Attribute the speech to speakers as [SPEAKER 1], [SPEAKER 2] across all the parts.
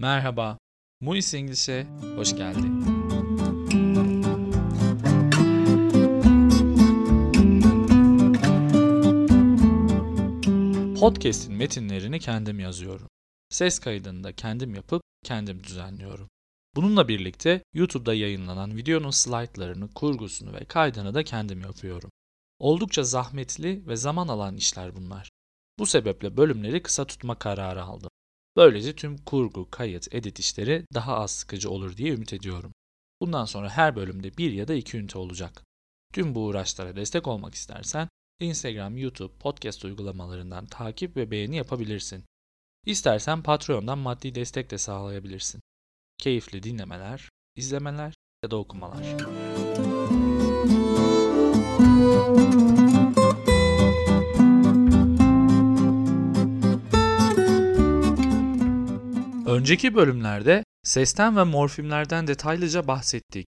[SPEAKER 1] Merhaba, Muis İngilizce hoş geldin. Podcast'in metinlerini kendim yazıyorum. Ses kaydını da kendim yapıp kendim düzenliyorum. Bununla birlikte YouTube'da yayınlanan videonun slaytlarını, kurgusunu ve kaydını da kendim yapıyorum. Oldukça zahmetli ve zaman alan işler bunlar. Bu sebeple bölümleri kısa tutma kararı aldım. Böylece tüm kurgu, kayıt, edit işleri daha az sıkıcı olur diye ümit ediyorum. Bundan sonra her bölümde bir ya da iki ünite olacak. Tüm bu uğraşlara destek olmak istersen Instagram, YouTube, podcast uygulamalarından takip ve beğeni yapabilirsin. İstersen Patreon'dan maddi destek de sağlayabilirsin. Keyifli dinlemeler, izlemeler ya da okumalar. Önceki bölümlerde sesten ve morfimlerden detaylıca bahsettik.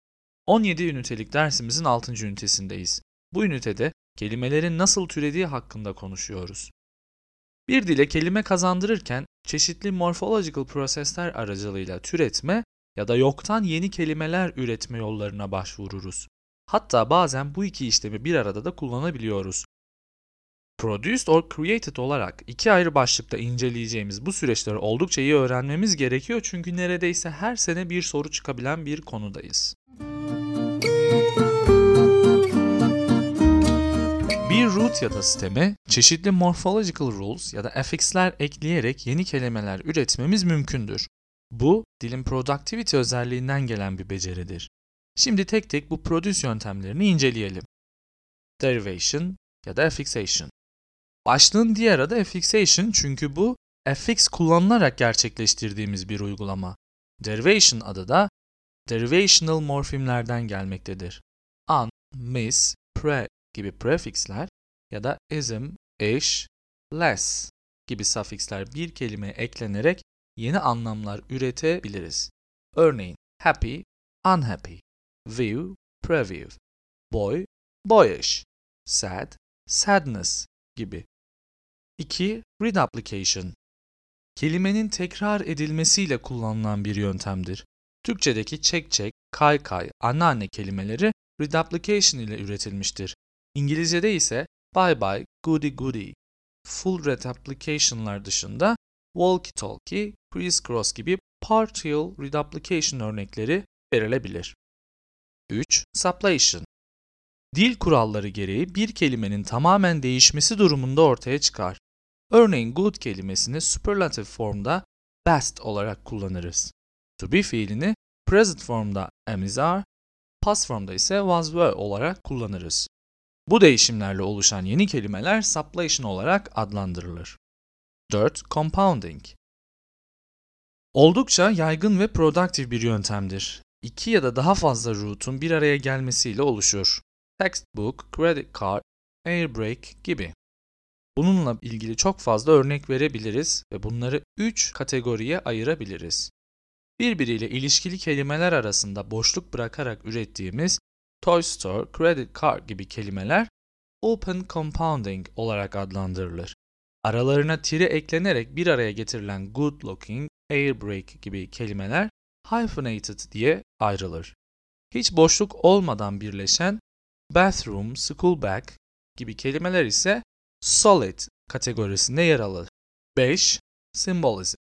[SPEAKER 1] 17 ünitelik dersimizin 6. ünitesindeyiz. Bu ünitede kelimelerin nasıl türediği hakkında konuşuyoruz. Bir dile kelime kazandırırken çeşitli morphological prosesler aracılığıyla türetme ya da yoktan yeni kelimeler üretme yollarına başvururuz. Hatta bazen bu iki işlemi bir arada da kullanabiliyoruz. Produced or created olarak iki ayrı başlıkta inceleyeceğimiz bu süreçleri oldukça iyi öğrenmemiz gerekiyor çünkü neredeyse her sene bir soru çıkabilen bir konudayız. Bir root ya da sisteme çeşitli morphological rules ya da affix'ler ekleyerek yeni kelimeler üretmemiz mümkündür. Bu, dilin productivity özelliğinden gelen bir beceridir. Şimdi tek tek bu produce yöntemlerini inceleyelim. Derivation ya da affixation. Başlığın diğer adı affixation çünkü bu affix kullanılarak gerçekleştirdiğimiz bir uygulama. Derivation adı da derivational morfimlerden gelmektedir. An, mis, pre gibi prefixler ya da ism, ish, less gibi suffixler bir kelimeye eklenerek yeni anlamlar üretebiliriz. Örneğin happy, unhappy, view, preview, boy, boyish, sad, sadness gibi. 2. Reduplication Kelimenin tekrar edilmesiyle kullanılan bir yöntemdir. Türkçedeki çek çek, kay kay, anneanne kelimeleri reduplication ile üretilmiştir. İngilizce'de ise bye bye, goody goody, full reduplication'lar dışında walkie talkie, criss-cross gibi partial reduplication örnekleri verilebilir. 3. Supplation Dil kuralları gereği bir kelimenin tamamen değişmesi durumunda ortaya çıkar. Örneğin good kelimesini superlative formda best olarak kullanırız. To be fiilini present formda am is are, past formda ise was were olarak kullanırız. Bu değişimlerle oluşan yeni kelimeler supplation olarak adlandırılır. 4. Compounding Oldukça yaygın ve produktif bir yöntemdir. İki ya da daha fazla root'un bir araya gelmesiyle oluşur. Textbook, credit card, airbrake gibi. Bununla ilgili çok fazla örnek verebiliriz ve bunları 3 kategoriye ayırabiliriz. Birbiriyle ilişkili kelimeler arasında boşluk bırakarak ürettiğimiz toy store, credit card gibi kelimeler open compounding olarak adlandırılır. Aralarına tire eklenerek bir araya getirilen good looking, airbrake gibi kelimeler hyphenated diye ayrılır. Hiç boşluk olmadan birleşen bathroom, school bag gibi kelimeler ise solid kategorisinde yer alır. 5. Symbolism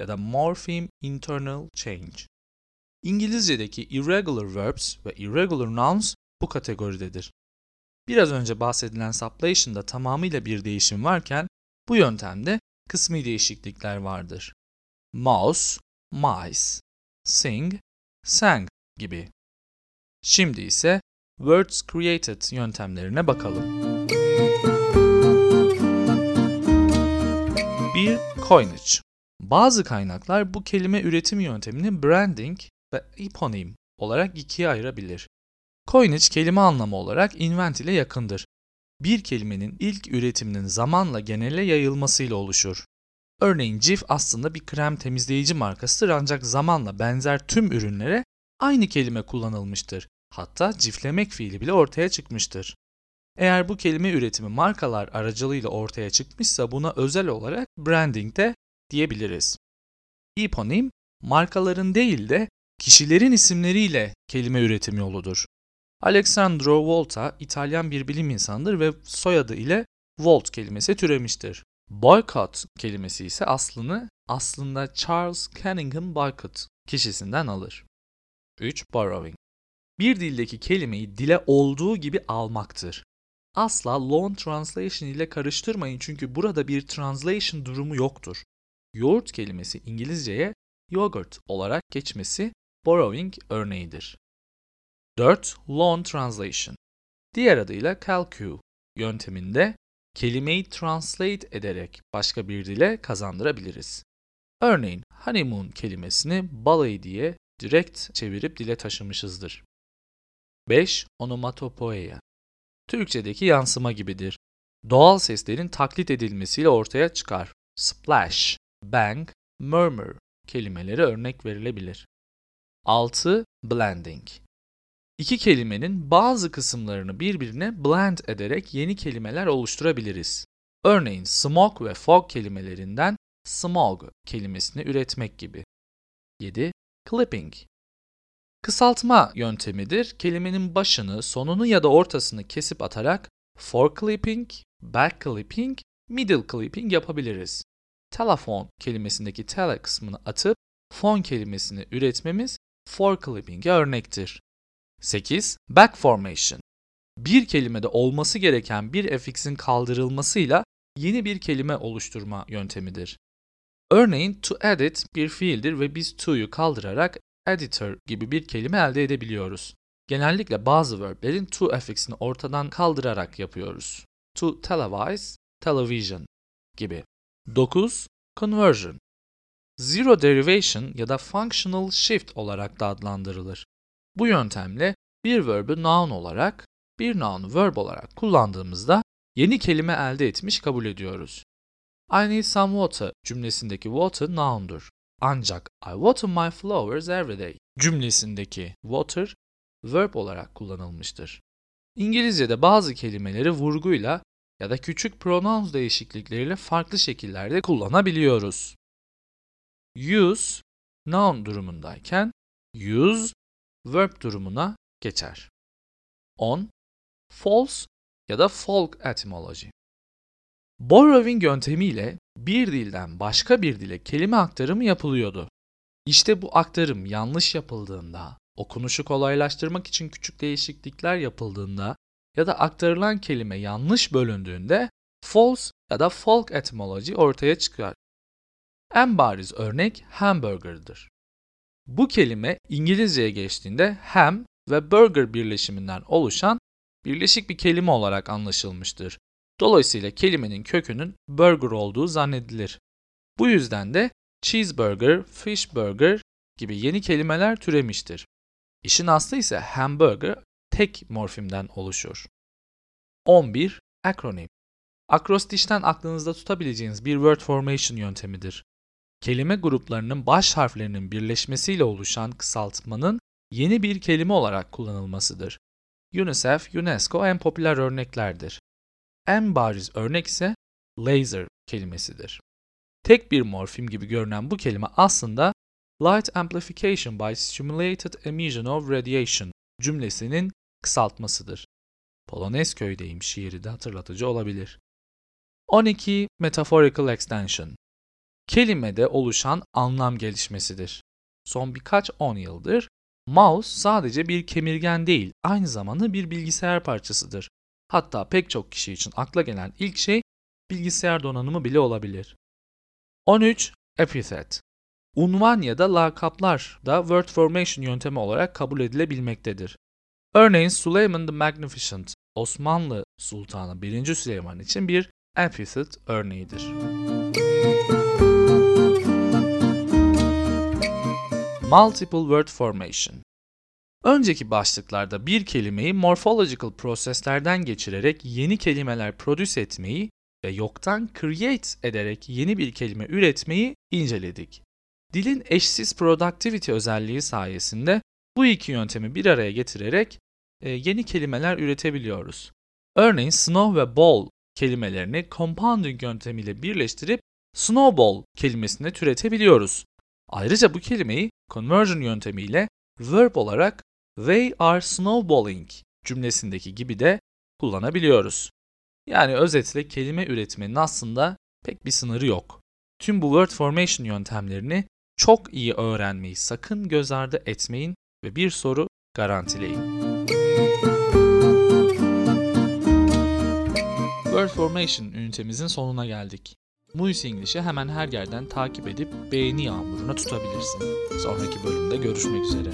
[SPEAKER 1] ya da morpheme internal change. İngilizce'deki irregular verbs ve irregular nouns bu kategoridedir. Biraz önce bahsedilen sublation'da tamamıyla bir değişim varken bu yöntemde kısmi değişiklikler vardır. Mouse, mice, sing, sang gibi. Şimdi ise words created yöntemlerine bakalım. 1. Coinage Bazı kaynaklar bu kelime üretim yöntemini branding ve eponym olarak ikiye ayırabilir. Coinage kelime anlamı olarak invent ile yakındır. Bir kelimenin ilk üretiminin zamanla genele yayılmasıyla oluşur. Örneğin Cif aslında bir krem temizleyici markasıdır ancak zamanla benzer tüm ürünlere aynı kelime kullanılmıştır. Hatta ciflemek fiili bile ortaya çıkmıştır. Eğer bu kelime üretimi markalar aracılığıyla ortaya çıkmışsa buna özel olarak branding de diyebiliriz. Eponym markaların değil de kişilerin isimleriyle kelime üretim yoludur. Alessandro Volta İtalyan bir bilim insanıdır ve soyadı ile Volt kelimesi türemiştir. Boycott kelimesi ise aslını aslında Charles Cunningham Boycott kişisinden alır. 3. Borrowing Bir dildeki kelimeyi dile olduğu gibi almaktır. Asla loan translation ile karıştırmayın çünkü burada bir translation durumu yoktur. Yoğurt kelimesi İngilizceye yogurt olarak geçmesi borrowing örneğidir. 4. Loan translation Diğer adıyla calcu yönteminde kelimeyi translate ederek başka bir dile kazandırabiliriz. Örneğin honeymoon kelimesini balayı diye direkt çevirip dile taşımışızdır. 5. Onomatopoeia Türkçedeki yansıma gibidir. Doğal seslerin taklit edilmesiyle ortaya çıkar. Splash, bang, murmur kelimeleri örnek verilebilir. 6. Blending İki kelimenin bazı kısımlarını birbirine blend ederek yeni kelimeler oluşturabiliriz. Örneğin smoke ve fog kelimelerinden smog kelimesini üretmek gibi. 7. Clipping Kısaltma yöntemidir. Kelimenin başını, sonunu ya da ortasını kesip atarak foreclipping, backclipping, middle clipping yapabiliriz. Telefon kelimesindeki tele kısmını atıp phone kelimesini üretmemiz foreclipping'e örnektir. 8. Back formation. Bir kelimede olması gereken bir affix'in kaldırılmasıyla yeni bir kelime oluşturma yöntemidir. Örneğin to edit bir fiildir ve biz to'yu kaldırarak editor gibi bir kelime elde edebiliyoruz. Genellikle bazı verblerin to affix'ini ortadan kaldırarak yapıyoruz. To televise, television gibi. 9. Conversion. Zero derivation ya da functional shift olarak da adlandırılır. Bu yöntemle bir verb'ü noun olarak, bir noun'u verb olarak kullandığımızda yeni kelime elde etmiş kabul ediyoruz. I need some water cümlesindeki water noun'dur. Ancak I water my flowers every day cümlesindeki water verb olarak kullanılmıştır. İngilizce'de bazı kelimeleri vurguyla ya da küçük pronouns değişiklikleriyle farklı şekillerde kullanabiliyoruz. Use noun durumundayken use verb durumuna geçer. 10. False ya da folk etymology. Borrowing yöntemiyle bir dilden başka bir dile kelime aktarımı yapılıyordu. İşte bu aktarım yanlış yapıldığında, okunuşu kolaylaştırmak için küçük değişiklikler yapıldığında ya da aktarılan kelime yanlış bölündüğünde false ya da folk etymology ortaya çıkar. En bariz örnek hamburger'dır. Bu kelime İngilizceye geçtiğinde ham ve burger birleşiminden oluşan birleşik bir kelime olarak anlaşılmıştır. Dolayısıyla kelimenin kökünün burger olduğu zannedilir. Bu yüzden de cheeseburger, fish burger gibi yeni kelimeler türemiştir. İşin aslı ise hamburger tek morfimden oluşur. 11. Akronim Akrostişten aklınızda tutabileceğiniz bir word formation yöntemidir. Kelime gruplarının baş harflerinin birleşmesiyle oluşan kısaltmanın yeni bir kelime olarak kullanılmasıdır. UNICEF, UNESCO en popüler örneklerdir. En bariz örnek ise laser kelimesidir. Tek bir morfim gibi görünen bu kelime aslında Light Amplification by Stimulated Emission of Radiation cümlesinin kısaltmasıdır. Polonezköy'deyim şiiri de hatırlatıcı olabilir. 12. Metaphorical Extension Kelimede oluşan anlam gelişmesidir. Son birkaç on yıldır mouse sadece bir kemirgen değil, aynı zamanda bir bilgisayar parçasıdır. Hatta pek çok kişi için akla gelen ilk şey bilgisayar donanımı bile olabilir. 13. Epithet Unvan ya da lakaplar da word formation yöntemi olarak kabul edilebilmektedir. Örneğin Süleyman the Magnificent, Osmanlı Sultanı 1. Süleyman için bir epithet örneğidir. Multiple Word Formation Önceki başlıklarda bir kelimeyi morphological proseslerden geçirerek yeni kelimeler produce etmeyi ve yoktan create ederek yeni bir kelime üretmeyi inceledik. Dilin eşsiz productivity özelliği sayesinde bu iki yöntemi bir araya getirerek e, yeni kelimeler üretebiliyoruz. Örneğin snow ve ball kelimelerini compounding yöntemiyle birleştirip snowball kelimesini türetebiliyoruz. Ayrıca bu kelimeyi conversion yöntemiyle verb olarak they are snowballing cümlesindeki gibi de kullanabiliyoruz. Yani özetle kelime üretmenin aslında pek bir sınırı yok. Tüm bu word formation yöntemlerini çok iyi öğrenmeyi sakın göz ardı etmeyin ve bir soru garantileyin. Word Formation ünitemizin sonuna geldik. Muis English'i hemen her yerden takip edip beğeni yağmuruna tutabilirsin. Sonraki bölümde görüşmek üzere.